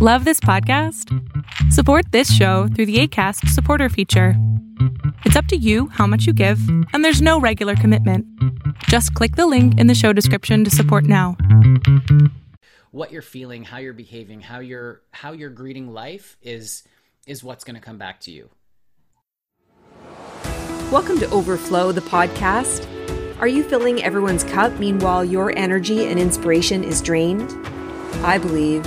Love this podcast? Support this show through the ACAST supporter feature. It's up to you how much you give, and there's no regular commitment. Just click the link in the show description to support now. What you're feeling, how you're behaving, how you're how you're greeting life is is what's going to come back to you. Welcome to Overflow, the podcast. Are you filling everyone's cup meanwhile your energy and inspiration is drained? I believe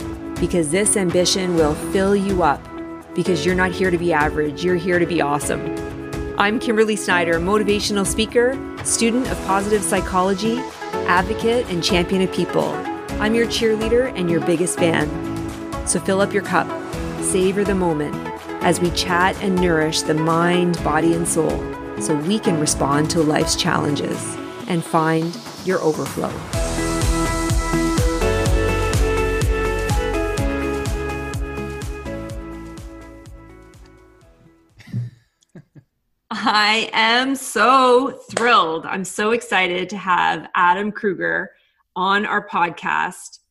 because this ambition will fill you up because you're not here to be average, you're here to be awesome. I'm Kimberly Snyder, motivational speaker, student of positive psychology, advocate, and champion of people. I'm your cheerleader and your biggest fan. So fill up your cup, savor the moment as we chat and nourish the mind, body, and soul so we can respond to life's challenges and find your overflow. I am so thrilled. I'm so excited to have Adam Kruger on our podcast.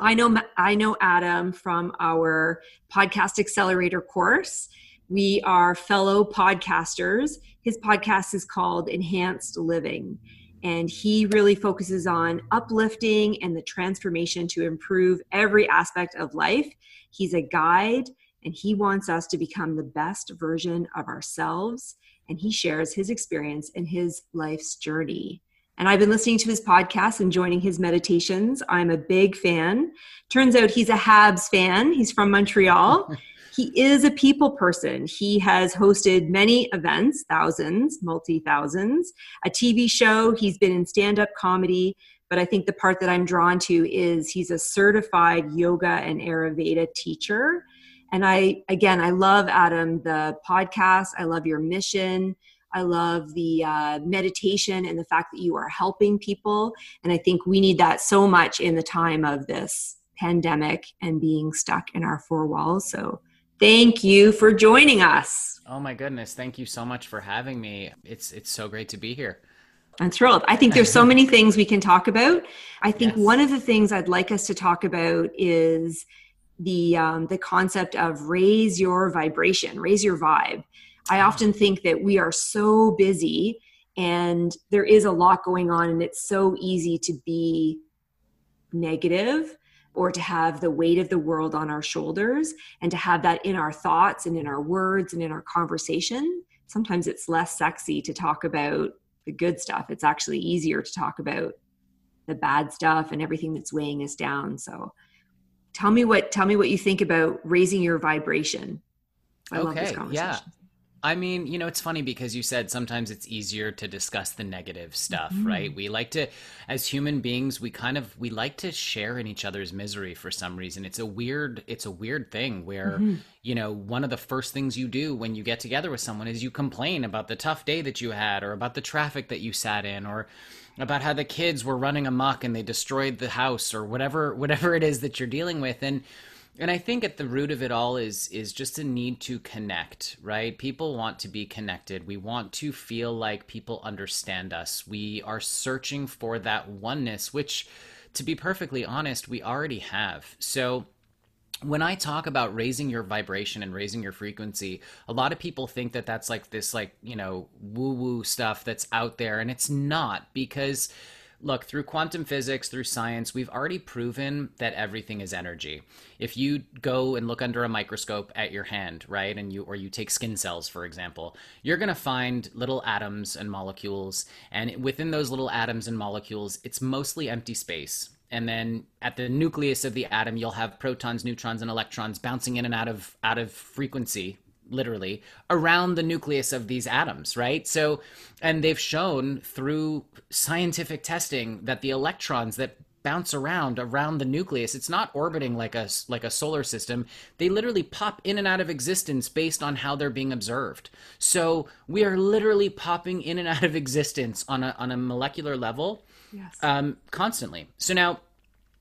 I know I know Adam from our podcast accelerator course. We are fellow podcasters. His podcast is called Enhanced Living and he really focuses on uplifting and the transformation to improve every aspect of life. He's a guide and he wants us to become the best version of ourselves. And he shares his experience and his life's journey. And I've been listening to his podcast and joining his meditations. I'm a big fan. Turns out he's a Habs fan. He's from Montreal. he is a people person. He has hosted many events, thousands, multi thousands, a TV show. He's been in stand up comedy. But I think the part that I'm drawn to is he's a certified yoga and Ayurveda teacher and I, again, I love Adam, the podcast. I love your mission. I love the uh, meditation and the fact that you are helping people. And I think we need that so much in the time of this pandemic and being stuck in our four walls. So thank you for joining us. Oh my goodness. Thank you so much for having me. It's it's so great to be here. I'm thrilled. I think there's so many things we can talk about. I think yes. one of the things I'd like us to talk about is the um, the concept of raise your vibration, raise your vibe. I often think that we are so busy and there is a lot going on, and it's so easy to be negative or to have the weight of the world on our shoulders and to have that in our thoughts and in our words and in our conversation. Sometimes it's less sexy to talk about the good stuff. It's actually easier to talk about the bad stuff and everything that's weighing us down. So tell me what tell me what you think about raising your vibration i okay, love this conversation yeah I mean, you know, it's funny because you said sometimes it's easier to discuss the negative stuff, mm-hmm. right? We like to as human beings, we kind of we like to share in each other's misery for some reason. It's a weird it's a weird thing where, mm-hmm. you know, one of the first things you do when you get together with someone is you complain about the tough day that you had or about the traffic that you sat in or about how the kids were running amok and they destroyed the house or whatever whatever it is that you're dealing with and and I think at the root of it all is is just a need to connect, right? People want to be connected. We want to feel like people understand us. We are searching for that oneness, which to be perfectly honest, we already have. So when I talk about raising your vibration and raising your frequency, a lot of people think that that's like this, like, you know, woo woo stuff that's out there. And it's not because, look, through quantum physics, through science, we've already proven that everything is energy. If you go and look under a microscope at your hand, right, and you, or you take skin cells, for example, you're going to find little atoms and molecules. And within those little atoms and molecules, it's mostly empty space and then at the nucleus of the atom you'll have protons neutrons and electrons bouncing in and out of out of frequency literally around the nucleus of these atoms right so and they've shown through scientific testing that the electrons that bounce around around the nucleus. It's not orbiting like a like a solar system. They literally pop in and out of existence based on how they're being observed. So we are literally popping in and out of existence on a on a molecular level, yes. um, constantly. So now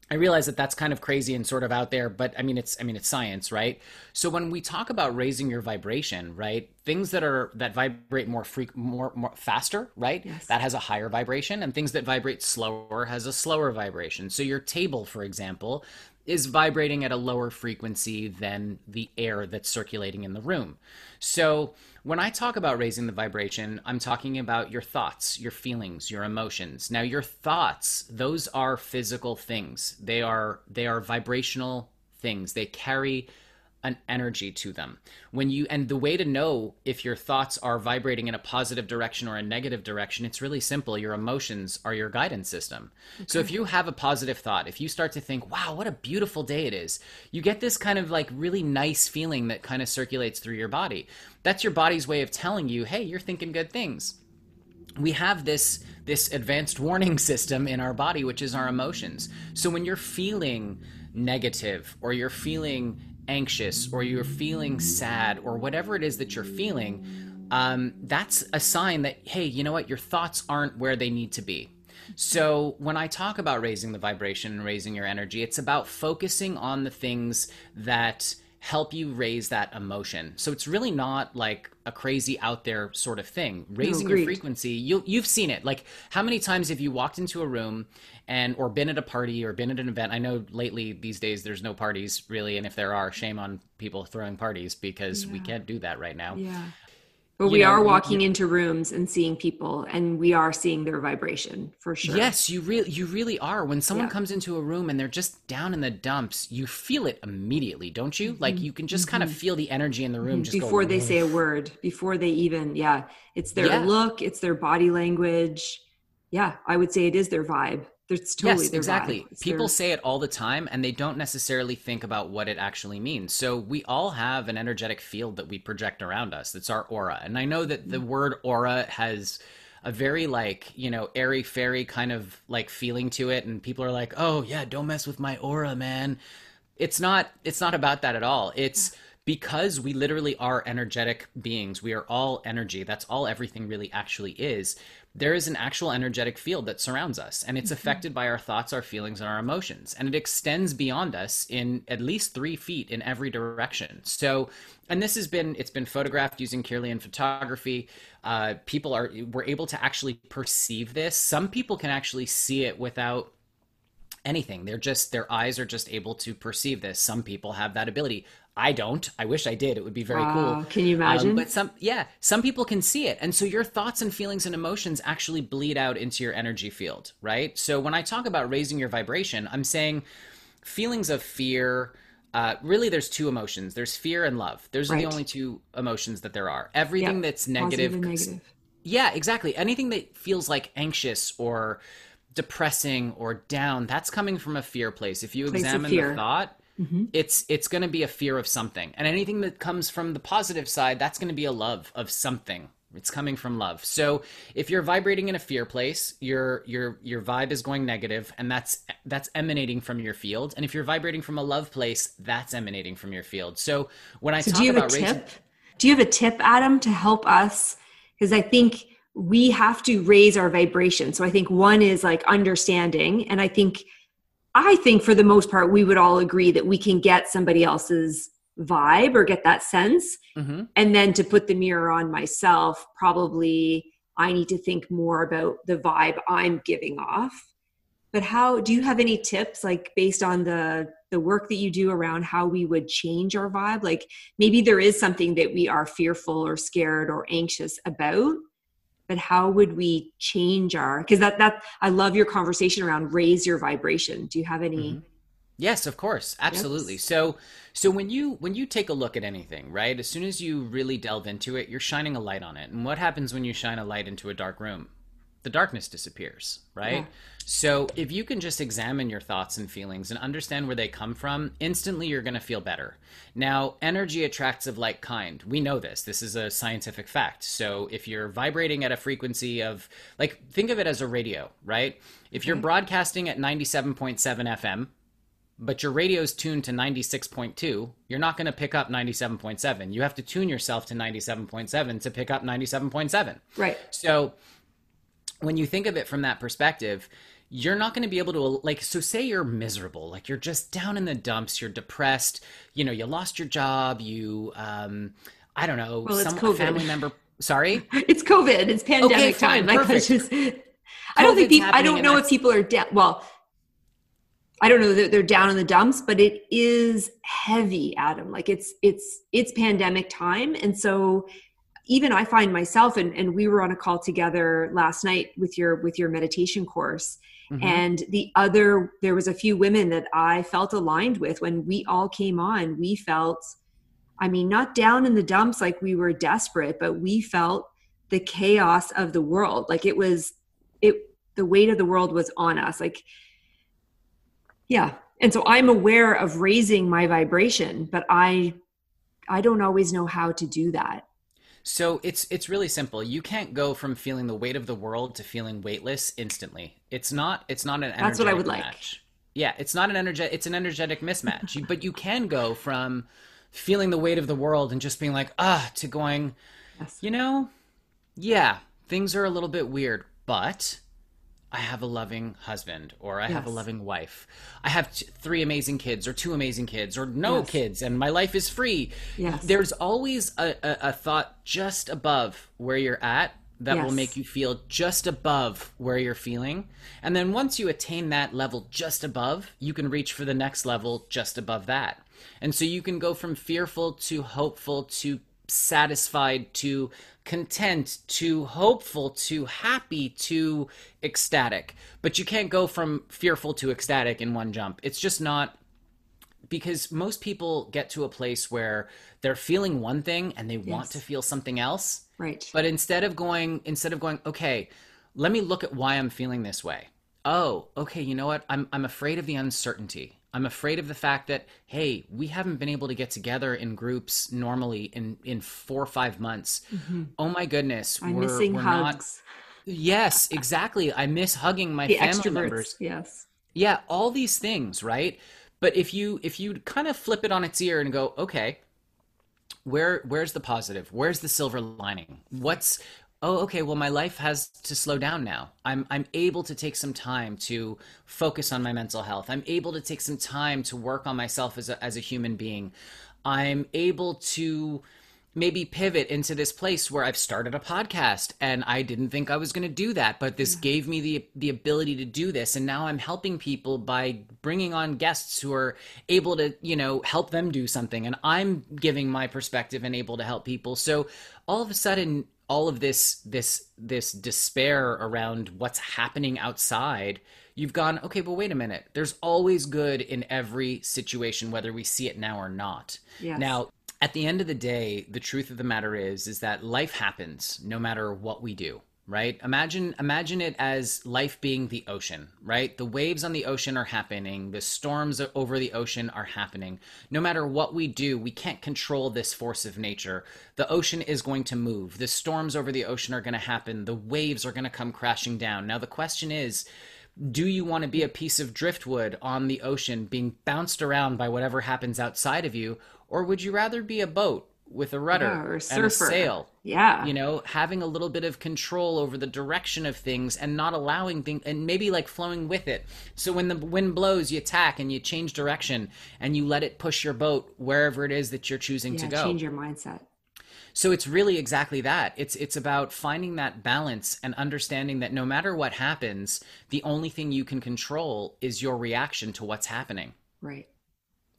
I realize that that's kind of crazy and sort of out there, but I mean it's I mean it's science, right? So when we talk about raising your vibration, right? Things that are that vibrate more freak more more faster, right? Yes. That has a higher vibration and things that vibrate slower has a slower vibration. So your table, for example, is vibrating at a lower frequency than the air that's circulating in the room. So when I talk about raising the vibration, I'm talking about your thoughts, your feelings, your emotions. Now your thoughts, those are physical things. They are they are vibrational things. They carry an energy to them. When you and the way to know if your thoughts are vibrating in a positive direction or a negative direction, it's really simple. Your emotions are your guidance system. Okay. So if you have a positive thought, if you start to think, "Wow, what a beautiful day it is." You get this kind of like really nice feeling that kind of circulates through your body. That's your body's way of telling you, "Hey, you're thinking good things." we have this this advanced warning system in our body which is our emotions so when you're feeling negative or you're feeling anxious or you're feeling sad or whatever it is that you're feeling, um, that's a sign that, hey, you know what, your thoughts aren't where they need to be. So, when I talk about raising the vibration and raising your energy, it's about focusing on the things that help you raise that emotion. So it's really not like a crazy out there sort of thing. Raising no, your frequency, you you've seen it. Like how many times have you walked into a room and or been at a party or been at an event? I know lately these days there's no parties really and if there are, shame on people throwing parties because yeah. we can't do that right now. Yeah. But we know, are walking into rooms and seeing people and we are seeing their vibration for sure. Yes, you really you really are. When someone yeah. comes into a room and they're just down in the dumps, you feel it immediately, don't you? Mm-hmm. Like you can just mm-hmm. kind of feel the energy in the room mm-hmm. before go, they say a word, before they even yeah, it's their yeah. look, it's their body language. Yeah, I would say it is their vibe. It's totally yes, exactly. People say it all the time, and they don't necessarily think about what it actually means. So we all have an energetic field that we project around us. That's our aura, and I know that the mm-hmm. word aura has a very like you know airy fairy kind of like feeling to it, and people are like, "Oh yeah, don't mess with my aura, man." It's not. It's not about that at all. It's because we literally are energetic beings. We are all energy. That's all everything really actually is there is an actual energetic field that surrounds us and it's mm-hmm. affected by our thoughts our feelings and our emotions and it extends beyond us in at least three feet in every direction. So and this has been it's been photographed using kirlian photography. Uh, people are were able to actually perceive this. Some people can actually see it without anything. They're just their eyes are just able to perceive this. Some people have that ability I don't. I wish I did. It would be very wow. cool. Can you imagine? Um, but some, yeah, some people can see it. And so your thoughts and feelings and emotions actually bleed out into your energy field, right? So when I talk about raising your vibration, I'm saying feelings of fear, uh, really there's two emotions there's fear and love those right. are the only two emotions that there are everything yep. that's negative, negative yeah exactly anything that feels like anxious or depressing or down that's coming from a fear place if you place examine the thought mm-hmm. it's it's going to be a fear of something. And anything that comes from the positive side that's going to be a love of something. It's coming from love. So if you're vibrating in a fear place your your your vibe is going negative and that's that's emanating from your field. And if you're vibrating from a love place that's emanating from your field. So when i so talk do you have a tip raising... do you have a tip adam to help us? Because i think we have to raise our vibration. So i think one is like understanding and i think I think for the most part, we would all agree that we can get somebody else's vibe or get that sense. Mm-hmm. And then to put the mirror on myself, probably I need to think more about the vibe I'm giving off. But how do you have any tips like based on the the work that you do around how we would change our vibe? Like maybe there is something that we are fearful or scared or anxious about but how would we change our because that that i love your conversation around raise your vibration. Do you have any mm-hmm. yes of course. Absolutely. Yes. so so when you when you take a look at anything right as soon as you really delve into it you're shining a light on it. And what happens when you shine a light into a dark room the darkness disappears, right? Yeah. So if you can just examine your thoughts and feelings and understand where they come from, instantly you're going to feel better. Now, energy attracts of like kind. We know this. This is a scientific fact. So if you're vibrating at a frequency of, like, think of it as a radio, right? If you're mm-hmm. broadcasting at 97.7 FM, but your radio's tuned to 96.2, you're not going to pick up 97.7. You have to tune yourself to 97.7 to pick up 97.7. Right. So when you think of it from that perspective, you're not going to be able to like so say you're miserable like you're just down in the dumps you're depressed you know you lost your job you um i don't know well, some family member sorry it's covid it's pandemic okay, fine, time like just i don't think people i don't know if people are down well I don't know that they're down in the dumps, but it is heavy, Adam. Like it's it's it's pandemic time, and so even I find myself, and and we were on a call together last night with your with your meditation course, mm-hmm. and the other there was a few women that I felt aligned with when we all came on. We felt, I mean, not down in the dumps like we were desperate, but we felt the chaos of the world. Like it was it the weight of the world was on us. Like yeah and so i'm aware of raising my vibration but i i don't always know how to do that so it's it's really simple. You can't go from feeling the weight of the world to feeling weightless instantly. It's not it's not an that's what i would match. like. yeah it's not an energetic it's an energetic mismatch. But you can go from feeling the weight of the world and just being like ah to going yes. you know? Yeah things are a little bit weird but I have a loving husband or I yes. have a loving wife. I have t- three amazing kids or two amazing kids or no yes. kids and my life is free. Yes. There's always a, a, a thought just above where you're at that yes. will make you feel just above where you're feeling. And then once you attain that level just above, you can reach for the next level just above that. And so you can go from fearful to hopeful to satisfied to content to hopeful to happy to ecstatic. But you can't go from fearful to ecstatic in one jump. It's just not because most people get to a place where they're feeling one thing and they yes. want to feel something else. Right. But instead of going instead of going, okay, let me look at why I'm feeling this way. Oh, okay, you know what? I'm I'm afraid of the uncertainty. I'm afraid of the fact that hey, we haven't been able to get together in groups normally in in four or five months. Mm-hmm. Oh my goodness, I'm we're, missing we're hugs. Not... Yes, exactly. I miss hugging my the family members. Yes. Yeah, all these things, right? But if you if you kind of flip it on its ear and go, okay, where where's the positive? Where's the silver lining? What's oh okay well my life has to slow down now. I'm i'm able to take some time to focus on my mental health. I'm able to take some time to work on myself as a as a human being. I'm able to maybe pivot into this place where I've started a podcast and I didn't think I was going to do that but this yeah. gave me the the ability to do this. And now I'm helping people by bringing on guests who are able to you know help them do something. And I'm giving my perspective and able to help people. So all of a sudden all of this this this despair around what's happening outside you've gone okay but wait a minute. There's always good in every situation whether we see it now or not. Yes. now at the end of the day the truth of the matter is is that life happens no matter what we do right? Imagine imagine it as life being the ocean right? The waves on the ocean are happening. The storms over the ocean are happening. No matter what we do we can't control this force of nature. The ocean is going to move. The storms over the ocean are going to happen. The waves are going to come crashing down. Now the question is do you want to be a piece of driftwood on the ocean being bounced around by whatever happens outside of you or would you rather be a boat with a rudder yeah, a and a sail. Yeah. You know, having a little bit of control over the direction of things and not allowing things and maybe like flowing with it. So when the wind blows, you tack and you change direction and you let it push your boat wherever it is that you're choosing yeah, to go. Change your mindset. So it's really exactly that. It's it's about finding that balance and understanding that no matter what happens, the only thing you can control is your reaction to what's happening. Right.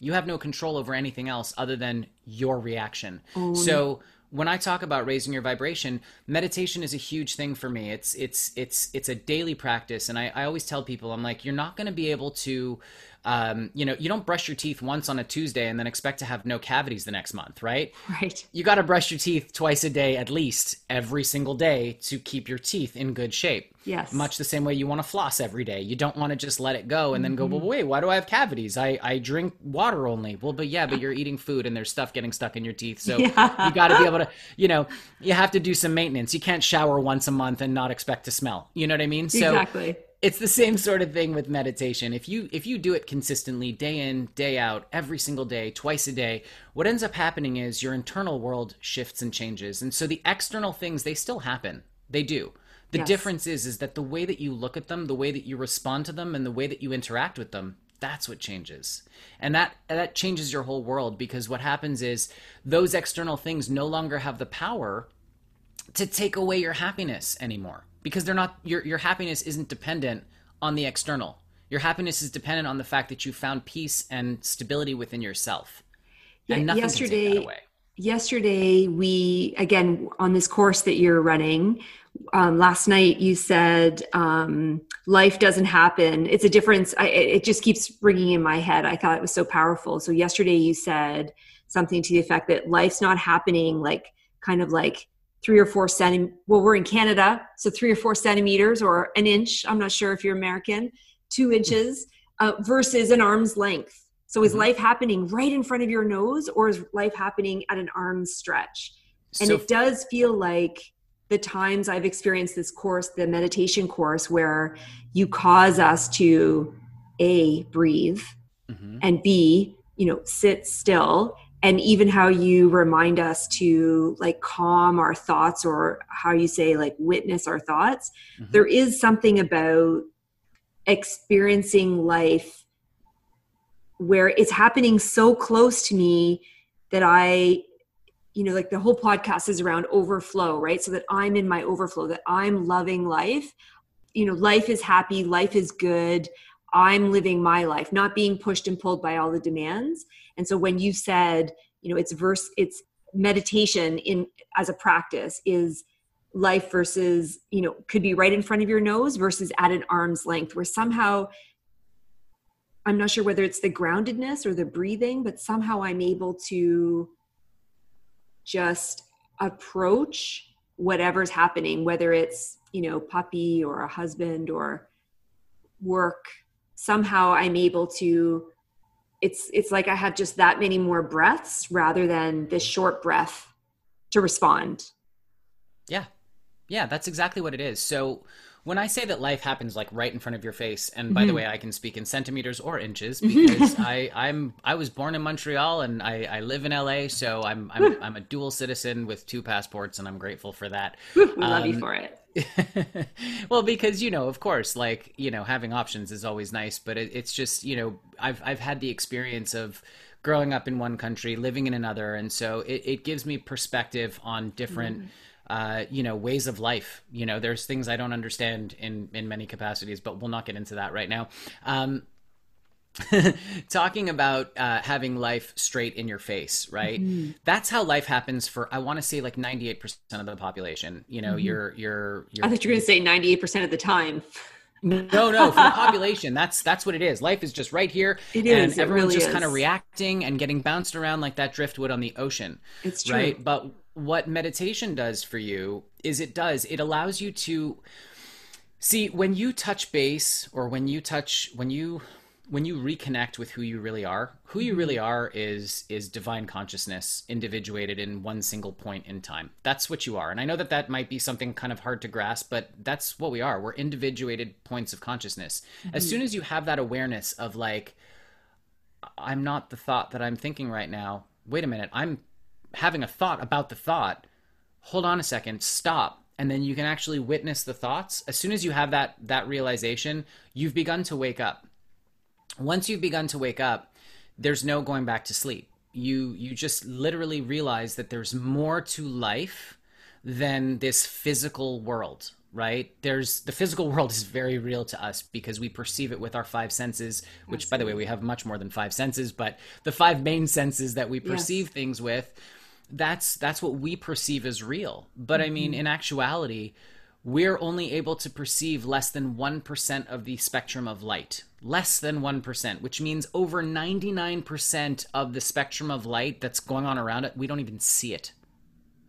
You have no control over anything else other than your reaction. So when I talk about raising your vibration, meditation is a huge thing for me. It's it's it's it's a daily practice, and I, I always tell people, I'm like, you're not going to be able to um, you know, you don't brush your teeth once on a Tuesday and then expect to have no cavities the next month, right? Right. You got to brush your teeth twice a day at least every single day to keep your teeth in good shape. Yes. Much the same way you want to floss every day. You don't want to just let it go and then go, well, wait, why do I have cavities? I, I drink water only. Well, but yeah, but you're eating food and there's stuff getting stuck in your teeth. So Yeah. you got to be able to, you know, you have to do some maintenance. You can't shower once a month and not expect to smell. You know what I mean? So exactly. It's the same sort of thing with meditation. If you if you do it consistently day in day out every single day twice a day what ends up happening is your internal world shifts and changes. And so the external things they still happen. They do. The Yes. difference is is that the way that you look at them the way that you respond to them and the way that you interact with them that's what changes. And that that changes your whole world because what happens is those external things no longer have the power to take away your happiness anymore because they're not your your happiness isn't dependent on the external. Your happiness is dependent on the fact that you found peace and stability within yourself. And Yeah, nothing yesterday- can take that away. yesterday we again on this course that you're running um, last night you said um, life doesn't happen it's a difference I, it just keeps ringing in my head i thought it was so powerful so yesterday you said something to the effect that life's not happening like kind of like three or four centi well we're in canada so three or four centimeters or an inch i'm not sure if you're american two inches uh, versus an arm's length so is Mhm. life happening right in front of your nose or is life happening at an arm's stretch? And So it does feel like the times I've experienced this course, the meditation course, where you cause us to A, breathe, Mhm. and B, you know, sit still. And even how you remind us to like calm our thoughts or how you say like witness our thoughts. Mhm. There is something about experiencing life where it's happening so close to me that I, you know, like the whole podcast is around overflow, right? So that I'm in my overflow, that I'm loving life. You know, life is happy, life is good. I'm living my life, not being pushed and pulled by all the demands. And so when you said, you know, it's verse, it's meditation in as a practice is life versus, you know, could be right in front of your nose versus at an arm's length, where somehow I'm not sure whether it's the groundedness or the breathing, but somehow I'm able to just approach whatever's happening, whether it's, you know, puppy or a husband or work. Somehow I'm able to it's it's like I have just that many more breaths rather than this short breath to respond. Yeah. Yeah, that's exactly what it is. So when I say that life happens like right in front of your face, and by the Mhm. way, I can speak in centimeters or inches because I, I'm I was born in Montreal and I, I live in LA, so I'm I'm I'm a dual citizen with two passports, and I'm grateful for that. We love you Um, for it. well, because you know, of course, like you know, having options is always nice, but it, it's just you know, I've I've had the experience of growing up in one country, living in another, and so it, it gives me perspective on different. Uh, you know ways of life. You know there's things i don't understand in in many capacities but we'll not get into that right now. Um talking about uh, having life straight in your face right? That's how life happens for i want to say like 98% of the population. You know you're you're you're I thought you were going to say 98% of the time. no, no, for the population, that's that's what it is. Life is just right here, It and is, everyone's really just kind of reacting and getting bounced around like that driftwood on the ocean, It's true. right? But what meditation does for you is it does it allows you to see when you touch base or when you touch when you when you reconnect with who you really are who you really mm-hmm. are is is divine consciousness individuated in one single point in time. That's what you are. And i know that that might be something kind of hard to grasp but that's what we are. We're individuated points of consciousness. As mm-hmm. soon as you have that awareness of like i'm not the thought that i'm thinking right now. Wait a minute. I'm having a thought about the thought hold on a second stop and then you can actually witness the thoughts. As soon as you have that that realization you've begun to wake up. Once you've begun to wake up there's no going back to sleep. You you just literally realize that there's more to life than this physical world right? There's the physical world is very real to us because we perceive it with our five senses which by the way we have much more than five senses but the five main senses that we perceive things with that's that's what we perceive as real but i mean mm-hmm. in actuality we're only able to perceive less than 1% of the spectrum of light. Less than 1%, which means over 99% of the spectrum of light that's going on around it, we don't even see it.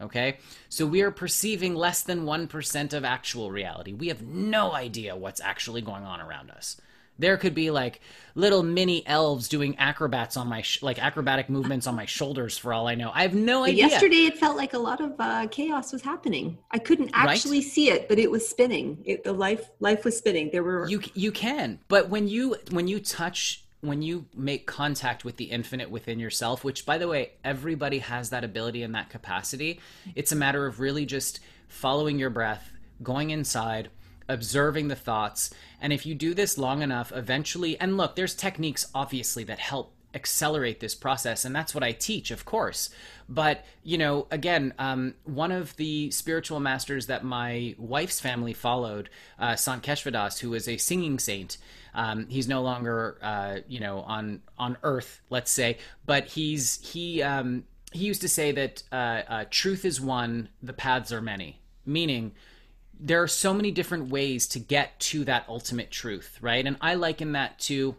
Okay? So we are perceiving less than 1% of actual reality. We have no idea what's actually going on around us. There could be like little mini elves doing acrobats on my sh- like acrobatic movements on my shoulders for all I know. I have no idea. Yesterday it felt like a lot of uh, chaos was happening. I couldn't actually right? see it, but it was spinning. It, the life life was spinning. There were You you can. But when you when you touch when you make contact with the infinite within yourself, which by the way, everybody has that ability and that capacity, it's a matter of really just following your breath, going inside, observing the thoughts. And if you do this long enough, eventually, and look, there's techniques obviously that help accelerate this process and that's what i teach of course. But you know again um, one of the spiritual masters that my wife's family followed uh, Sant Keshavadas who was a singing saint um, he's no longer uh, you know on on earth let's say but he's he um, he used to say that uh, uh truth is one the paths are many. Meaning there are so many different ways to get to that ultimate truth, right? And I liken that to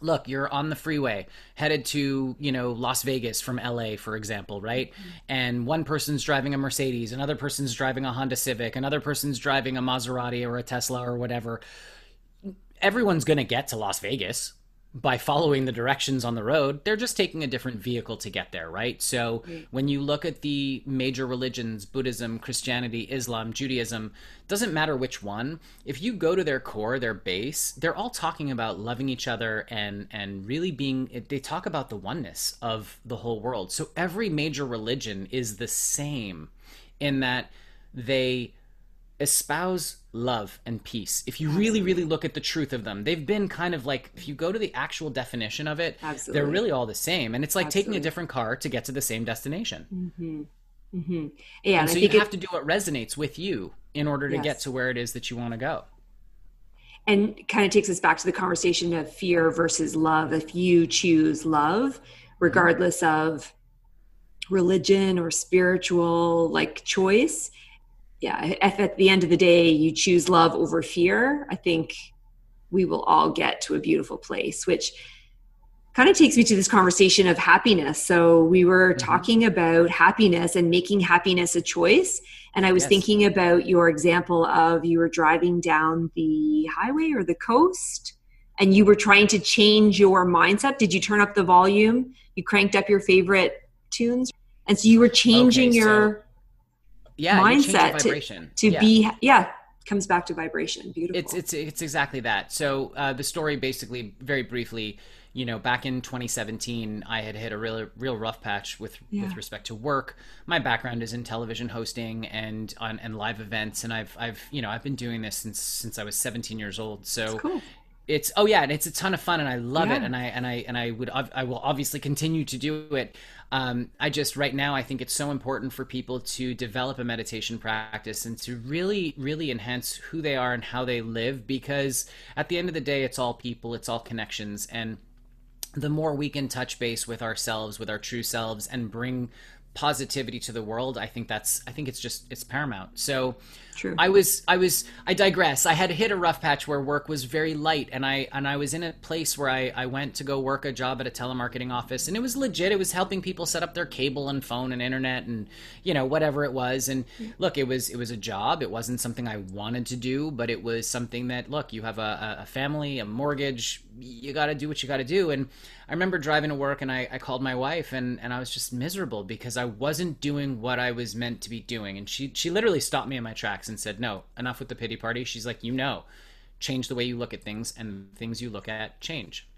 look, you're on the freeway headed to, you know, Las Vegas from LA, for example, right? Mm-hmm. And one person's driving a Mercedes, another person's driving a Honda Civic, another person's driving a Maserati or a Tesla or whatever. Everyone's going to get to Las Vegas, by following the directions on the road, they're just taking a different vehicle to get there, right? So when you look at the major religions, Buddhism, Christianity, Islam, Judaism, doesn't matter which one, if you go to their core, their base, they're all talking about loving each other and and really being they talk about the oneness of the whole world. So every major religion is the same in that they espouse love and peace. If you really, really look at the truth of them, they've been kind of like, if you go to the actual definition of it, Absolutely. they're really all the same. And it's like Absolutely. taking a different car to get to the same destination. Mm-hmm. Mm-hmm. Yeah, and, so you have to do what resonates with you in order to yes. get to where it is that you want to go. And kind of takes us back to the conversation of fear versus love. If you choose love, regardless of religion or spiritual like choice, yeah, if at the end of the day you choose love over fear, I think we will all get to a beautiful place, which kind of takes me to this conversation of happiness. So we were mm-hmm. talking about happiness and making happiness a choice. And I was yes. thinking about your example of you were driving down the highway or the coast and you were trying to change your mindset. Did you turn up the volume? You cranked up your favorite tunes? And so you were changing okay, your so yeah, mindset to, to yeah. be yeah comes back to vibration beautiful it's it's it's exactly that so uh, the story basically very briefly you know back in 2017 i had hit a real real rough patch with yeah. with respect to work my background is in television hosting and on and live events and i've i've you know i've been doing this since since i was 17 years old so cool. It's oh yeah and it's a ton of fun and i love yeah. it and i and i and i would i will obviously continue to do it um, I just right now I think it's so important for people to develop a meditation practice and to really really enhance who they are and how they live because at the end of the day it's all people it's all connections and the more we can touch base with ourselves with our true selves and bring positivity to the world i think that's i think it's just it's paramount so True. I was I was I digress. I had hit a rough patch where work was very light and I and I was in a place where I, I went to go work a job at a telemarketing office and it was legit. It was helping people set up their cable and phone and internet and you know whatever it was. And look, it was it was a job. It wasn't something I wanted to do, but it was something that look, you have a, a family, a mortgage, you got to do what you got to do. And I remember driving to work and I, I called my wife and, and I was just miserable because I wasn't doing what I was meant to be doing. And she, she literally stopped me in my tracks and said, no, enough with the pity party. She's like, you know, change the way you look at things and things you look at change.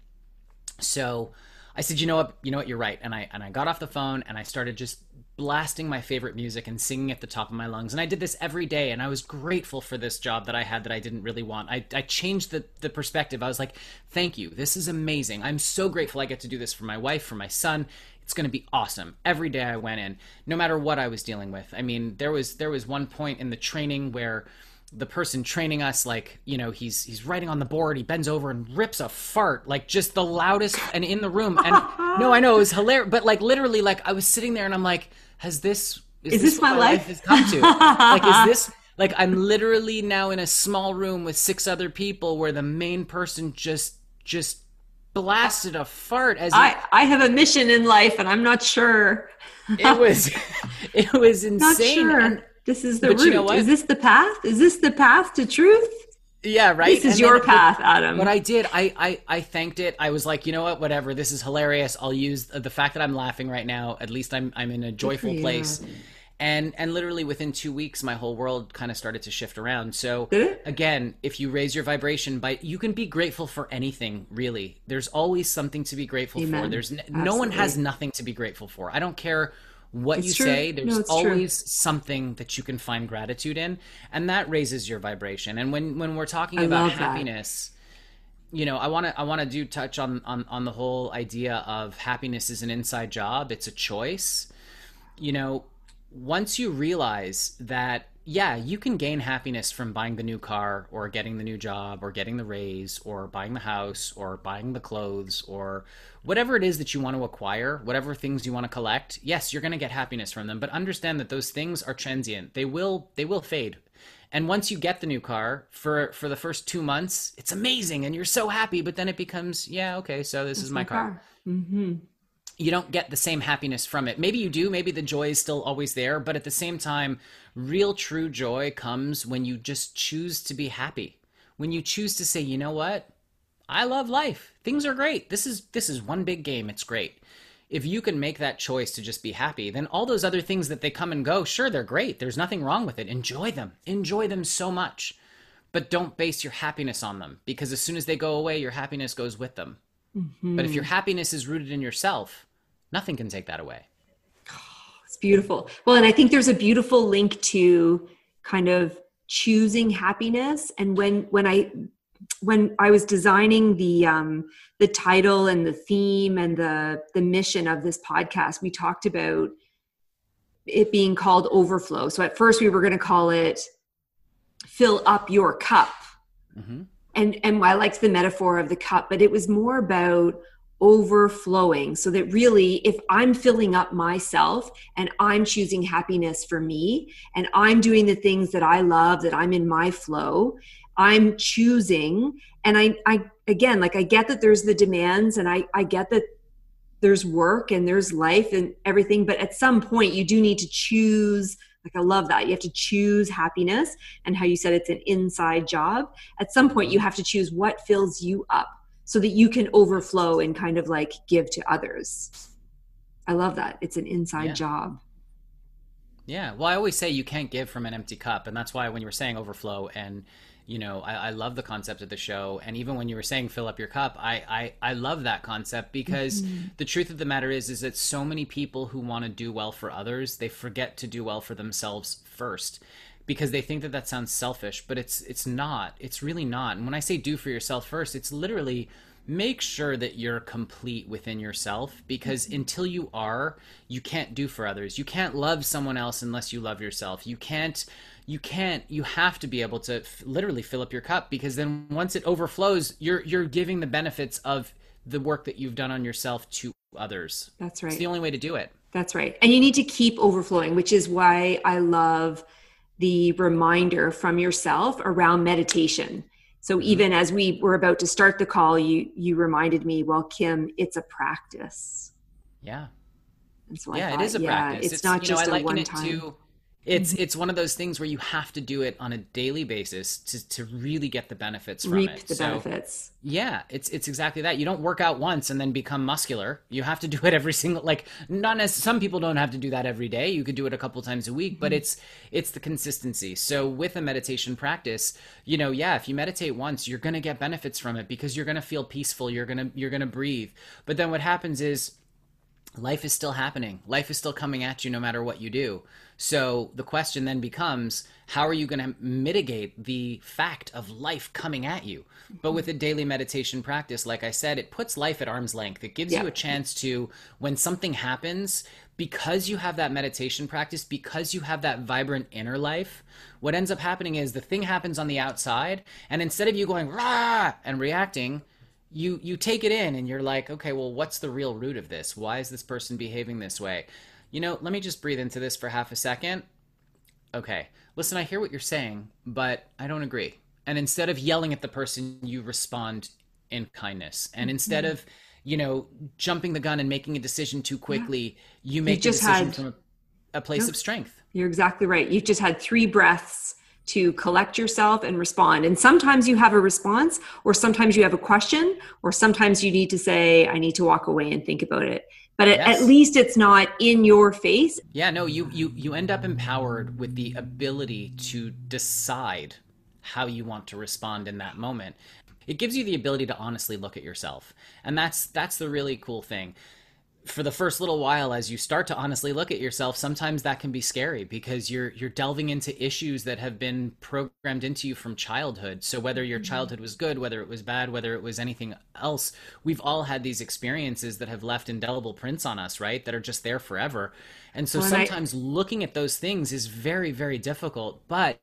So I said, you know what, you know what, you're right. And I, and I got off the phone and I started just blasting my favorite music and singing at the top of my lungs. And I did this every day, and I was grateful for this job that I had that I didn't really want. I, I changed the, the perspective. I was like, thank you. This is amazing. I'm so grateful I get to do this for my wife, for my son. It's going to be awesome. Every day I went in, no matter what I was dealing with. I mean, there was there was one point in the training where the person training us like you know he's he's writing on the board he bends over and rips a fart like just the loudest and in the room and no i know it was hilarious but like literally like i was sitting there and i'm like has this is, is this, this my, life? life? has come to like is this like I'm literally now in a small room with six other people where the main person just just blasted a fart as I, I have a mission in life and I'm not sure. it was it was insane. Not sure. And, this is the route. You know is this the path? Is this the path to truth? Yeah, right. This is and your path, Adam. What I did, I, I I thanked it. I was like, you know what, whatever. This is hilarious. I'll use the fact that I'm laughing right now. At least I'm I'm in a joyful place. And and literally within two weeks, my whole world kind of started to shift around. So again, if you raise your vibration by, you can be grateful for anything. Really, there's always something to be grateful Amen. for. There's no one has nothing to be grateful for. I don't care what it's you true. say there's no, always true. something that you can find gratitude in and that raises your vibration and when when we're talking I about happiness that. you know i want to i want to do touch on, on on the whole idea of happiness is an inside job it's a choice you know once you realize that yeah, you can gain happiness from buying the new car or getting the new job or getting the raise or buying the house or buying the clothes or whatever it is that you want to acquire, whatever things you want to collect. Yes, you're going to get happiness from them, but understand that those things are transient. They will they will fade. And once you get the new car for for the first 2 months, it's amazing and you're so happy, but then it becomes, yeah, okay, so this it's is my, my car. car. Mm-hmm you don't get the same happiness from it. Maybe you do, maybe the joy is still always there, but at the same time, real true joy comes when you just choose to be happy. When you choose to say, "You know what? I love life. Things are great. This is this is one big game. It's great." If you can make that choice to just be happy, then all those other things that they come and go, sure, they're great. There's nothing wrong with it. Enjoy them. Enjoy them so much. But don't base your happiness on them because as soon as they go away, your happiness goes with them. Mm-hmm. But if your happiness is rooted in yourself, nothing can take that away. it's beautiful. Well, and I think there's a beautiful link to kind of choosing happiness. And when when I when I was designing the um, the title and the theme and the the mission of this podcast, we talked about it being called overflow. So at first we were going to call it fill up your cup. Mm-hmm and and I liked the metaphor of the cup, but it was more about overflowing. So that really if i'm filling up myself and i'm choosing happiness for me and i'm doing the things that i love that i'm in my flow i'm choosing. And i i again like i get that there's the demands and i i get that there's work and there's life and everything but at some point you do need to choose like, I love that. You have to choose happiness and how you said it's an inside job. At some point, you mm-hmm. have to choose what fills you up so that you can overflow and kind of like give to others. I love that. It's an inside yeah. job. Yeah. Well, I always say you can't give from an empty cup. And that's why when you were saying overflow and you know I, I, love the concept of the show. And even when you were saying fill up your cup i i, I love that concept because mm-hmm. the truth of the matter is is that so many people who want to do well for others they forget to do well for themselves first because they think that that sounds selfish but it's it's not. It's really not. And when i say do for yourself first it's literally make sure that you're complete within yourself because mm-hmm. until you are you can't do for others. You can't love someone else unless you love yourself. You can't you can't you have to be able to f- literally fill up your cup because then once it overflows you're you're giving the benefits of the work that you've done on yourself to others. That's right it's the only way to do it. That's right. And you need to keep overflowing which is why i love the reminder from yourself around meditation. So mm-hmm. even as we were about to start the call you you reminded me well kim it's a practice. Yeah. So yeah thought, it is a yeah, practice. it's, it's not just know, a one time it's mm-hmm. it's one of those things where you have to do it on a daily basis to, to really get the benefits from Reap it. the so, benefits. Yeah, it's it's exactly that. You don't work out once and then become muscular. You have to do it every single like not as some people don't have to do that every day. You could do it a couple times a week, mm-hmm. but it's it's the consistency. So with a meditation practice, you know, yeah, if you meditate once, you're going to get benefits from it because you're going to feel peaceful, you're going to you're going to breathe. But then what happens is life is still happening. Life is still coming at you no matter what you do. So the question then becomes how are you going to mitigate the fact of life coming at you? But with a daily meditation practice, like I said, it puts life at arm's length. It gives yeah. you a chance to, when something happens, because you have that meditation practice, because you have that vibrant inner life, what ends up happening is the thing happens on the outside, and instead of you going rah and reacting, you you take it in and you're like, okay, well, what's the real root of this? Why is this person behaving this way? You know, let me just breathe into this for half a second. okay, listen, I hear what you're saying, but I don't agree. And instead of yelling at the person, you respond in kindness. And mm-hmm. instead of, you know, jumping the gun and making a decision too quickly, yeah. you make you just a decision had, from a, a place of strength. You're exactly right. You've just had three breaths to collect yourself and respond. And sometimes you have a response, or sometimes you have a question, or sometimes you need to say, I need to walk away and think about it but yes. at, least it's not in your face. Yeah no you you you end up empowered with the ability to decide how you want to respond in that moment. It gives you the ability to honestly look at yourself. And that's that's the really cool thing for the first little while as you start to honestly look at yourself sometimes that can be scary because you're you're delving into issues that have been programmed into you from childhood. So whether your mm-hmm. childhood was good whether it was bad whether it was anything else we've all had these experiences that have left indelible prints on us right that are just there forever. And so well, sometimes I... looking at those things is very very difficult. But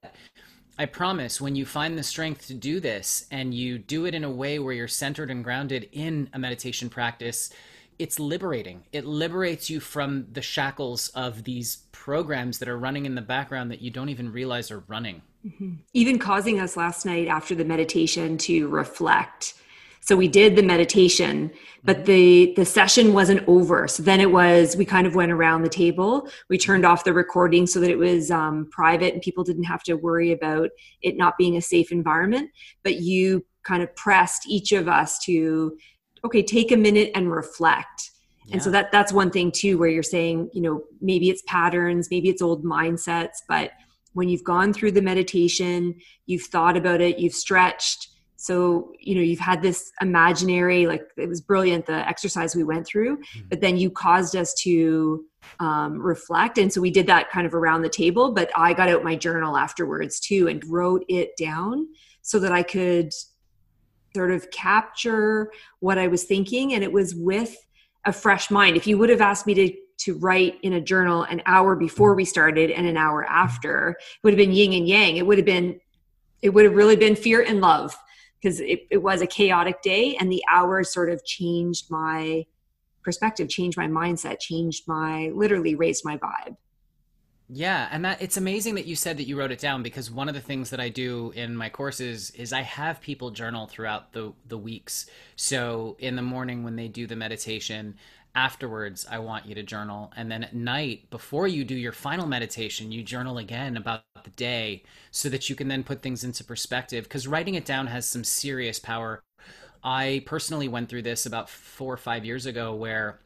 I promise when you find the strength to do this and you do it in a way where you're centered and grounded in a meditation practice it's liberating. It liberates you from the shackles of these programs that are running in the background that you don't even realize are running. Mm-hmm. Even causing us last night after the meditation to reflect. So we did the meditation, but mm-hmm. the the session wasn't over. So then it was we kind of went around the table. We turned off the recording so that it was um, private and people didn't have to worry about it not being a safe environment. But you kind of pressed each of us to okay take a minute and reflect yeah. and so that that's one thing too where you're saying you know maybe it's patterns maybe it's old mindsets but when you've gone through the meditation you've thought about it you've stretched so you know you've had this imaginary like it was brilliant the exercise we went through mm-hmm. but then you caused us to um, reflect and so we did that kind of around the table but i got out my journal afterwards too and wrote it down so that i could sort of capture what I was thinking. And it was with a fresh mind. If you would have asked me to to write in a journal an hour before we started and an hour after, it would have been yin and yang. It would have been it would have really been fear and love because it, it was a chaotic day and the hours sort of changed my perspective, changed my mindset, changed my literally raised my vibe. Yeah, and that it's amazing that you said that you wrote it down because one of the things that I do in my courses is I have people journal throughout the the weeks. So in the morning when they do the meditation, afterwards I want you to journal and then at night before you do your final meditation, you journal again about the day so that you can then put things into perspective cuz writing it down has some serious power. I personally went through this about 4 or 5 years ago where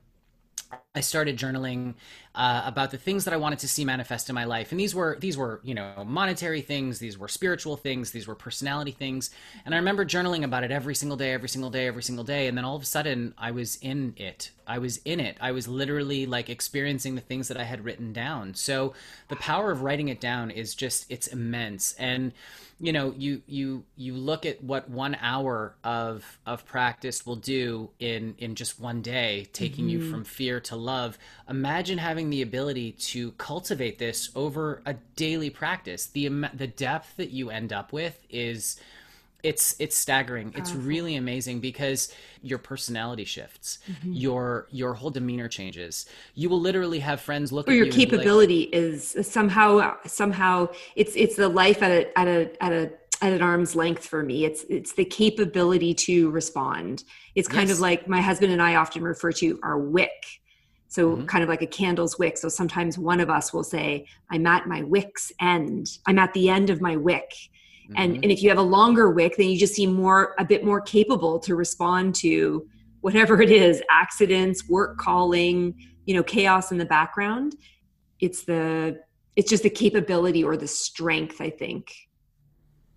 I started journaling uh, about the things that I wanted to see manifest in my life, and these were these were you know monetary things, these were spiritual things, these were personality things, and I remember journaling about it every single day, every single day, every single day, and then all of a sudden I was in it. I was in it. I was literally like experiencing the things that I had written down. So the power of writing it down is just it's immense, and you know you you you look at what one hour of of practice will do in in just one day taking mm-hmm. you from fear to love imagine having the ability to cultivate this over a daily practice the the depth that you end up with is it's it's staggering. It's really amazing because your personality shifts mm-hmm. your your whole demeanor changes. You will literally have friends look or at your capability like, is somehow somehow it's it's the life at a at a at a at an arm's length for me. It's it's the capability to respond. It's kind yes. of like my husband and i often refer to our wick. So mm-hmm. kind of like a candle's wick. So sometimes one of us will say i'm at my wick's end. I'm at the end of my wick Mm-hmm. And, and if you have a longer wick, then you just seem more, a bit more capable to respond to whatever it is accidents, work calling, you know, chaos in the background. It's the, it's just the capability or the strength, I think,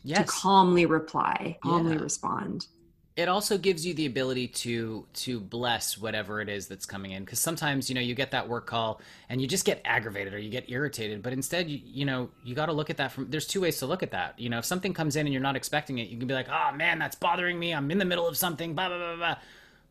yes. to calmly reply, calmly yeah. respond it also gives you the ability to to bless whatever it is that's coming in. Because sometimes you know you get that work call and you just get aggravated or you get irritated but instead you, you know you got to look at that from there's two ways to look at that. You know if something comes in and you're not expecting it you can be like oh man that's bothering me. I'm in the middle of something blah blah blah blah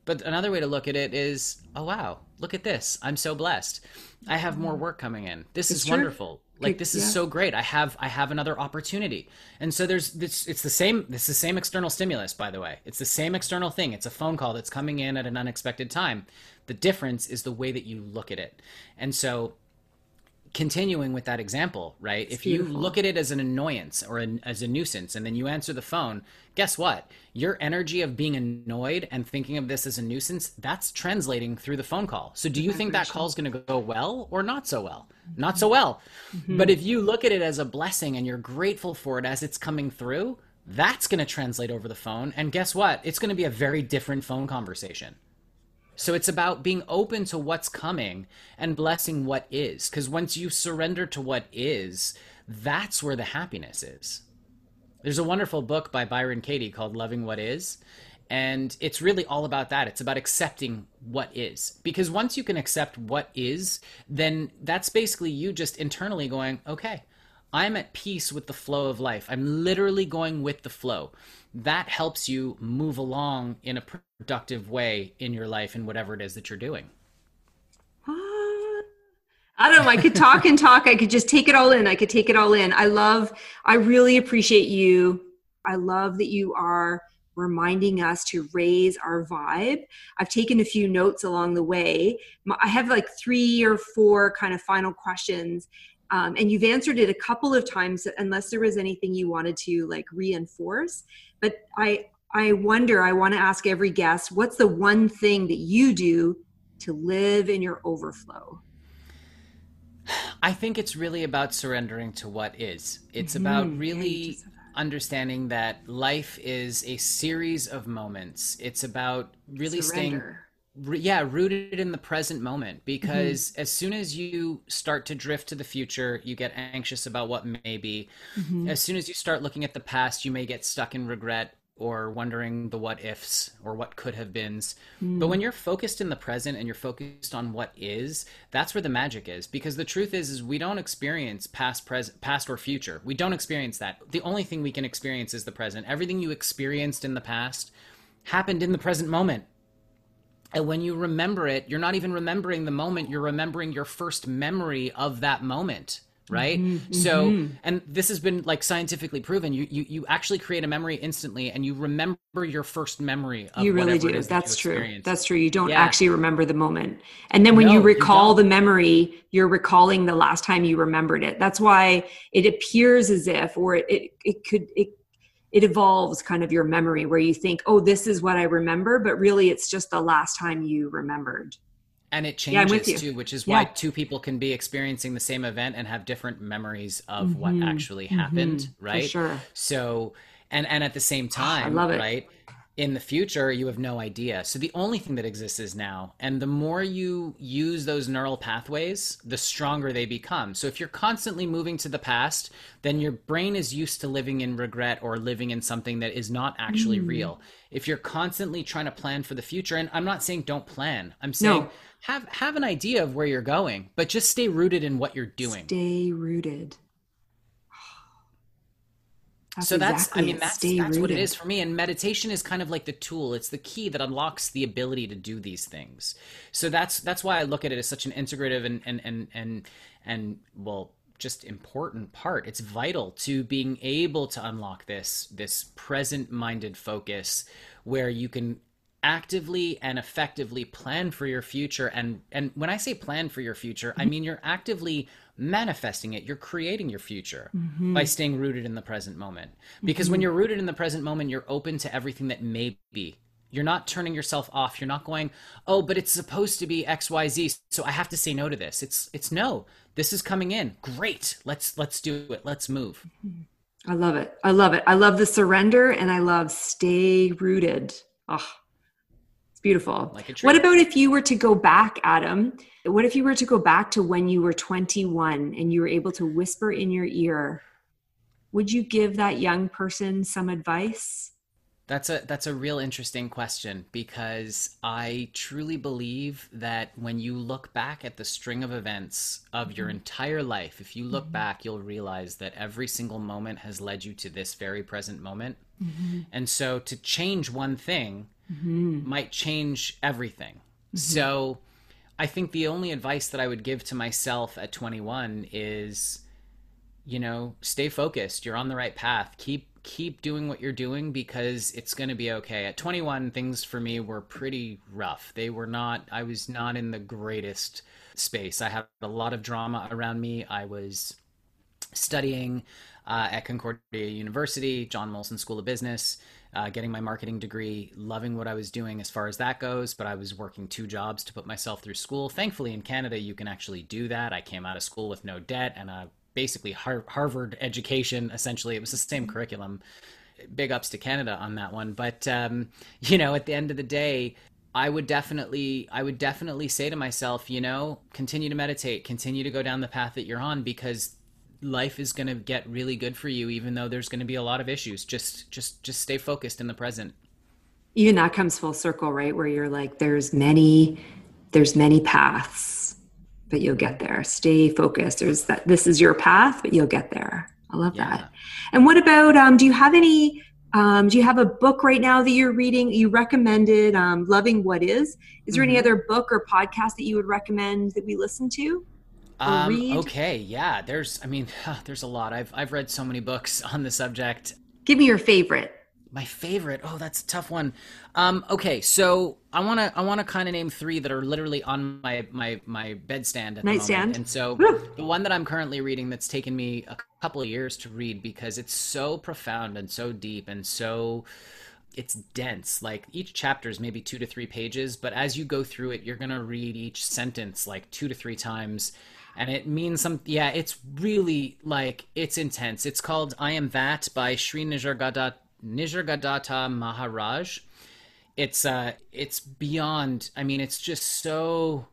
but another way to look at it is oh wow look at this. I'm so blessed. I have more mm-hmm. work coming in. This it's is true. wonderful like this is yeah. so great. I have i have another opportunity. And so there's this it's the same it's the same external stimulus by the way. It's the same external thing. It's a phone call that's coming in at an unexpected time. The difference is the way that you look at it. And so continuing with that example, right? It's if beautiful. you look at it as an annoyance or an, as a nuisance and then you answer the phone, guess what? Your energy of being annoyed and thinking of this as a nuisance, that's translating through the phone call. So do you think that call's going to go well or not so well? Not so well. Mm-hmm. But if you look at it as a blessing and you're grateful for it as it's coming through, that's going to translate over the phone. And guess what? It's going to be a very different phone conversation. So it's about being open to what's coming and blessing what is. Because once you surrender to what is, that's where the happiness is. There's a wonderful book by Byron Katie called Loving What Is. And it's really all about that. It's about accepting what is. Because once you can accept what is, then that's basically you just internally going, okay, I'm at peace with the flow of life. I'm literally going with the flow. That helps you move along in a productive way in your life and whatever it is that you're doing. I don't know. I could talk and talk. I could just take it all in. I could take it all in. I love, I really appreciate you. I love that you are reminding us to raise our vibe. I've taken a few notes along the way. I have like three or four kind of final questions. Um, and you've answered it a couple of times, unless there was anything you wanted to like reinforce. But I, I wonder. I want to ask every guest, what's the one thing that you do to live in your overflow? I think it's really about surrendering to what is. It's mm-hmm. about really understanding that life is a series of moments. It's about really Surrender. Yeah, rooted in the present moment because mm-hmm. as soon as you start to drift to the future, you get anxious about what may be. Mm-hmm. As soon as you start looking at the past, you may get stuck in regret or wondering the what ifs or what could have beens. Mm. But when you're focused in the present and you're focused on what is, that's where the magic is. Because the truth is, is we don't experience past, present, past or future. We don't experience that. The only thing we can experience is the present. Everything you experienced in the past happened in the present moment. And when you remember it, you're not even remembering the moment, you're remembering your first memory of that moment right? Mm-hmm, so mm-hmm. and this has been like scientifically proven. You, you you actually create a memory instantly and you remember your first memory of you really do. that's that true. that's true. You don't yeah. actually remember the moment. And then when no, you recall you the memory you're recalling the last time you remembered it. That's why it appears as if or it it, it could it it evolves kind of your memory where you think oh this is what i remember but really it's just the last time you remembered and it changes yeah, too which is why yeah. two people can be experiencing the same event and have different memories of mm-hmm. what actually happened mm-hmm. right sure so and and at the same time I love it. right in the future you have no idea. So the only thing that exists is now. And the more you use those neural pathways the stronger they become. So if you're constantly moving to the past then your brain is used to living in regret or living in something that is not actually mm. real. If you're constantly trying to plan for the future and i'm not saying don't plan. I'm saying no. have have an idea of where you're going but just stay rooted in what you're doing. Stay rooted that's so that's exactly I mean that's that's what it is for me and meditation is kind of like the tool. It's the key that unlocks the ability to do these things. So that's that's why I look at it as such an integrative and and and and and well just important part. It's vital to being able to unlock this this present minded focus where you can actively and effectively plan for your future. And and when I say plan for your future, I mean you're actively manifesting it. You're creating your future mm-hmm. by staying rooted in the present moment. Because mm-hmm. when you're rooted in the present moment, you're open to everything that may be. You're not turning yourself off. You're not going, "Oh, but it's supposed to be XYZ, so I have to say no to this." It's it's no. This is coming in. Great. Let's let's do it. Let's move. I love it. I love it. I love the surrender and I love stay rooted. Oh, beautiful. Like what about if you were to go back, Adam? What if you were to go back to when you were 21 and you were able to whisper in your ear? Would you give that young person some advice? That's a that's a real interesting question because I truly believe that when you look back at the string of events of your mm-hmm. entire life, if you look mm-hmm. back, you'll realize that every single moment has led you to this very present moment. Mm-hmm. And so to change one thing mm-hmm. might change everything. Mm-hmm. So I think the only advice that I would give to myself at 21 is you know, stay focused. You're on the right path. Keep keep doing what you're doing because it's going to be okay. At 21, things for me were pretty rough. They were not I was not in the greatest space. I had a lot of drama around me. I was studying uh, at Concordia University, John Molson School of Business, uh, getting my marketing degree, loving what I was doing as far as that goes. But I was working two jobs to put myself through school. Thankfully, in Canada, you can actually do that. I came out of school with no debt and a basically Harvard education. Essentially, it was the same curriculum. Big ups to Canada on that one. But um, you know, at the end of the day, I would definitely I would definitely say to myself, you know, continue to meditate, continue to go down the path that you're on because life is going to get really good for you even though there's going to be a lot of issues. Just just just stay focused in the present. Even that comes full circle, right? Where you're like there's many there's many paths, but you'll get there. Stay focused. There's that this is your path, but you'll get there. I love yeah. that. And what about um do you have any um, do you have a book right now that you're reading? You recommended um, Loving What Is. Is there mm-hmm. any other book or podcast that you would recommend that we listen to? Um, okay, yeah. There's, I mean, there's a lot. I've I've read so many books on the subject. Give me your favorite. My favorite. Oh, that's a tough one. Um, okay, so I wanna I wanna kind of name three that are literally on my my my bedstand at nightstand. And so the one that I'm currently reading that's taken me a couple of years to read because it's so profound and so deep and so it's dense like each chapter is maybe two to three pages but as you go through it you're going to read each sentence like two to three times and it means some yeah it's really like it's intense it's called i am that by sri nisargadatta Nisargadatta Maharaj. It's uh it's beyond I mean it's just so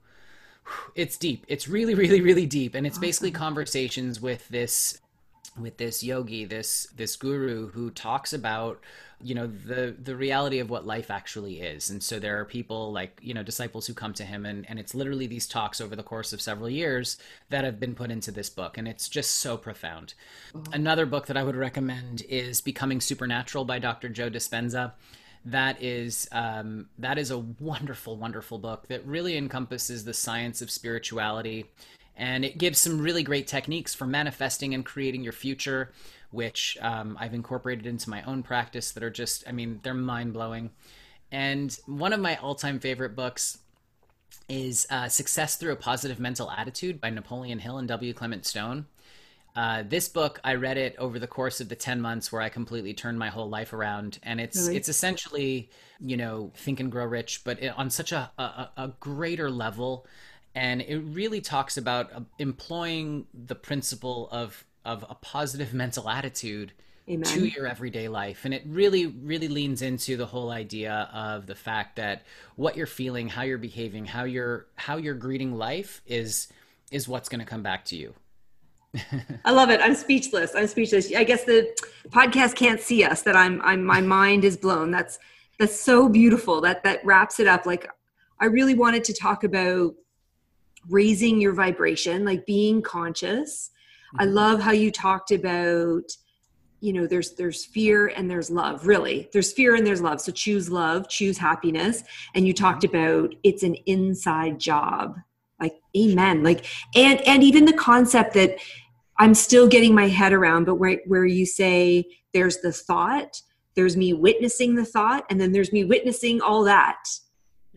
it's deep. It's really really really deep and it's basically conversations with this with this yogi, this this guru who talks about you know the the reality of what life actually is. And so there are people like you know disciples who come to him and and it's literally these talks over the course of several years that have been put into this book. And it's just so profound. Mm-hmm. another book that i would recommend is becoming supernatural by dr joe dispenza. That is um, that is a wonderful wonderful book that really encompasses the science of spirituality. And it gives some really great techniques for manifesting and creating your future which um, I've incorporated into my own practice that are just, I mean, they're mind blowing. And one of my all time favorite books is uh, Success Through a Positive Mental Attitude by Napoleon Hill and W. Clement Stone. Uh, this book, I read it over the course of the 10 months where I completely turned my whole life around. And it's, really? it's essentially, you know, Think and Grow Rich, but it, on such a, a, a greater level and it really talks about uh, employing the principle of of a positive mental attitude Amen. to your everyday life. And it really, really leans into the whole idea of the fact that what you're feeling, how you're behaving, how you're how you're greeting life is is what's going to come back to you. I love it. I'm speechless. I'm speechless. I guess the podcast can't see us that I'm I'm my mind is blown. That's that's so beautiful. That that wraps it up. Like I really wanted to talk about raising your vibration, like being conscious I mm-hmm. love how you talked about you know there's there's fear and there's love really. There's fear and there's love. So choose love choose happiness. And you talked mm-hmm. about it's an inside job. Like amen. Like and and even the concept that i'm still getting my head around but where where you say there's the thought there's me witnessing the thought and then there's me witnessing all that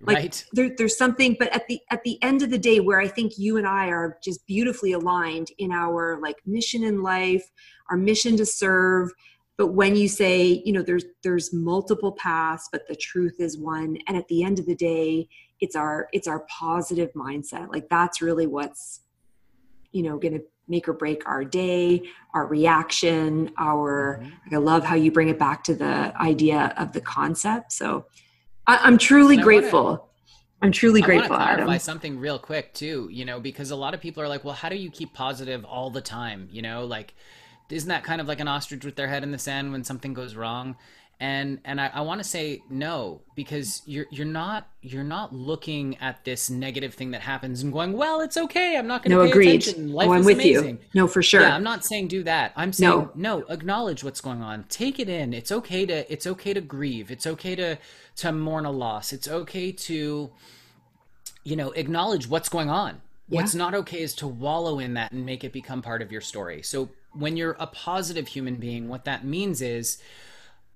like right. there, there's something but at the at the end of the day where i think you and i are just beautifully aligned in our like mission in life our mission to serve but when you say you know there's there's multiple paths but the truth is one and at the end of the day it's our it's our positive mindset like that's really what's you know going to make or break our day our reaction our mm-hmm. like i love how you bring it back to the idea of the concept so I, am truly grateful. Wanna, I'm truly grateful. I clarify Adam. something real quick too. You know, because a lot of people are like, "Well, how do you keep positive all the time?" You know, like isn't that kind of like an ostrich with their head in the sand when something goes wrong? And and I, I want to say no because you're you're not you're not looking at this negative thing that happens and going well it's okay I'm not going to no, pay agreed. attention. Life oh, I'm is with amazing. you no for sure. Yeah I'm not saying do that. I'm saying no. no acknowledge what's going on. Take it in. It's okay to it's okay to grieve. It's okay to to mourn a loss. It's okay to you know acknowledge what's going on. Yeah. what's not okay is to wallow in that and make it become part of your story. So when you're a positive human being, what that means is,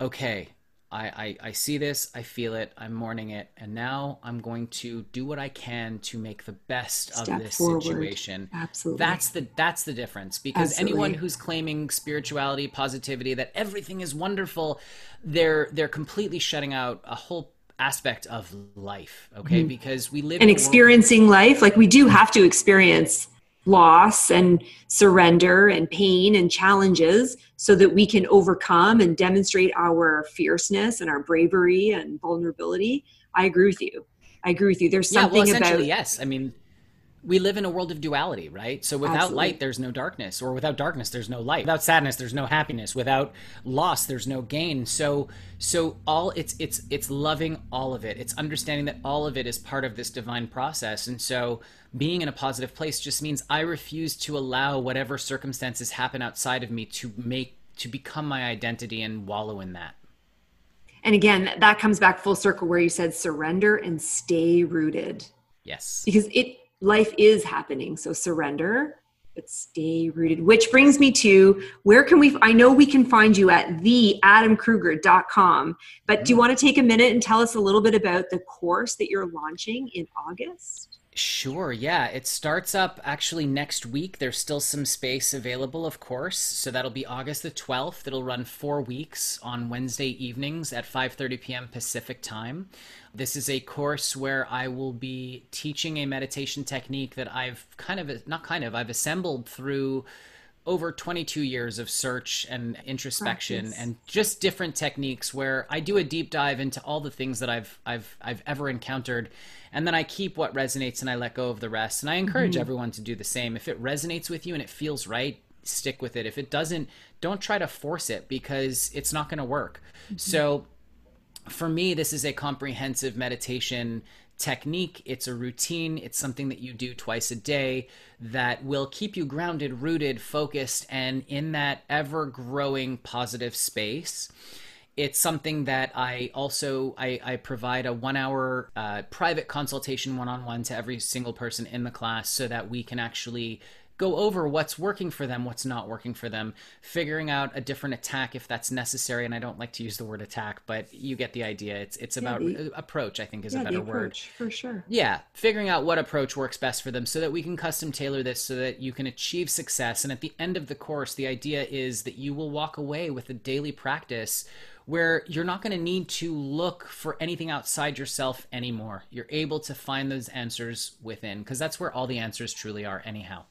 okay, I, I, I see this, I feel it, I'm mourning it, and now I'm going to do what I can to make the best Step of this forward. situation. Absolutely. That's the that's the difference. Because Absolutely. anyone who's claiming spirituality, positivity, that everything is wonderful, they're they're completely shutting out a whole aspect of life. Okay. Mm-hmm. Because we live and experiencing life, like we do have to experience loss and surrender and pain and challenges so that we can overcome and demonstrate our fierceness and our bravery and vulnerability. I agree with you. I agree with you. There's something yeah, well, about yes. I mean, we live in a world of duality, right? So without Absolutely. light, there's no darkness, or without darkness, there's no light. Without sadness, there's no happiness. Without loss, there's no gain. So, so all it's it's it's loving all of it. It's understanding that all of it is part of this divine process. And so, being in a positive place just means I refuse to allow whatever circumstances happen outside of me to make to become my identity and wallow in that. And again, that comes back full circle where you said surrender and stay rooted. Yes. Because it life is happening. So surrender, but stay rooted. Which brings me to where can we? I know we can find you at theadamkruger.com, but do you mm. want to take a minute and tell us a little bit about the course that you're launching in August? Sure, yeah. It starts up actually next week. There's still some space available, of course. So that'll be August the 12th. It'll run 4 weeks on Wednesday evenings at 5:30 p.m. Pacific Time. This is a course where I will be teaching a meditation technique that I've kind of not kind of I've assembled through over 22 years of search and introspection Practice. and just different techniques where I do a deep dive into all the things that I've I've I've ever encountered and then I keep what resonates and I let go of the rest. And I encourage mm-hmm. everyone to do the same. If it resonates with you and it feels right, stick with it. If it doesn't, don't try to force it because it's not going to work. Mm-hmm. So for me, this is a comprehensive meditation technique. It's a routine. It's something that you do twice a day that will keep you grounded, rooted, focused, and in that ever growing positive space it's something that I also I, I provide a one hour uh, private consultation one on one to every single person in the class so that we can actually go over what's working for them, what's not working for them, figuring out a different attack if that's necessary. And I don't like to use the word attack, but you get the idea. It's it's yeah, about the, uh, approach. I think is yeah, a better word for sure. Yeah, figuring out what approach works best for them, so that we can custom tailor this so that you can achieve success. And at the end of the course, the idea is that you will walk away with a daily practice where you're not going to need to look for anything outside yourself anymore. You're able to find those answers within because that's where all the answers truly are, anyhow.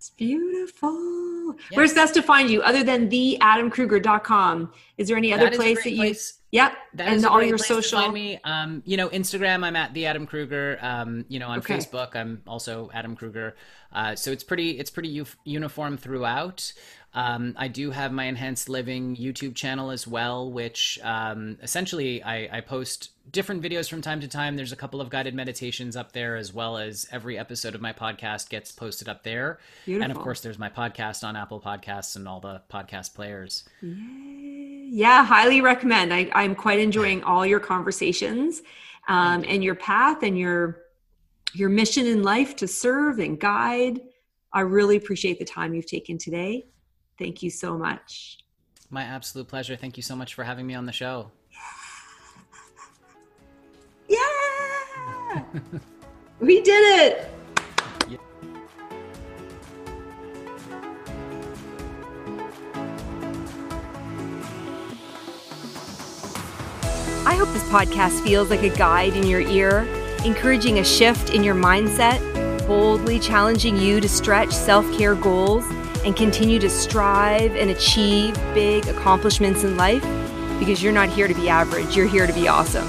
It's beautiful. Yes. Where's best to find you other than theadamkruger.com? Is there any other place that you place. Yep. That and all your social. me. Um, you know, Instagram, I'm at the Adam Kruger. Um, you know, on okay. Facebook, I'm also Adam Kruger. Uh, so it's pretty, it's pretty u- uniform throughout. Um, I do have my Enhanced Living YouTube channel as well, which um, essentially I, I, post different videos from time to time. There's a couple of guided meditations up there, as well as every episode of my podcast gets posted up there. Beautiful. And of course, there's my podcast on Apple Podcasts and all the podcast players. Yay. Yeah, highly recommend. I, I'm quite enjoying all your conversations um, and your path and your your mission in life to serve and guide. I really appreciate the time you've taken today. Thank you so much. My absolute pleasure. Thank you so much for having me on the show. Yeah! we did it! I hope this podcast feels like a guide in your ear, encouraging a shift in your mindset, boldly challenging you to stretch self care goals and continue to strive and achieve big accomplishments in life because you're not here to be average, you're here to be awesome.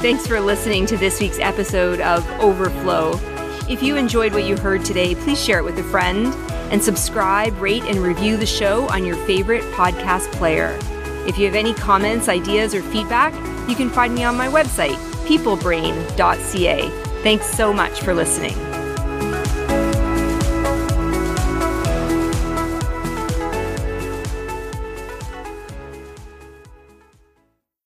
Thanks for listening to this week's episode of Overflow. If you enjoyed what you heard today, please share it with a friend and subscribe, rate, and review the show on your favorite podcast player. If you have any comments, ideas, or feedback, you can find me on my website, peoplebrain.ca. Thanks so much for listening.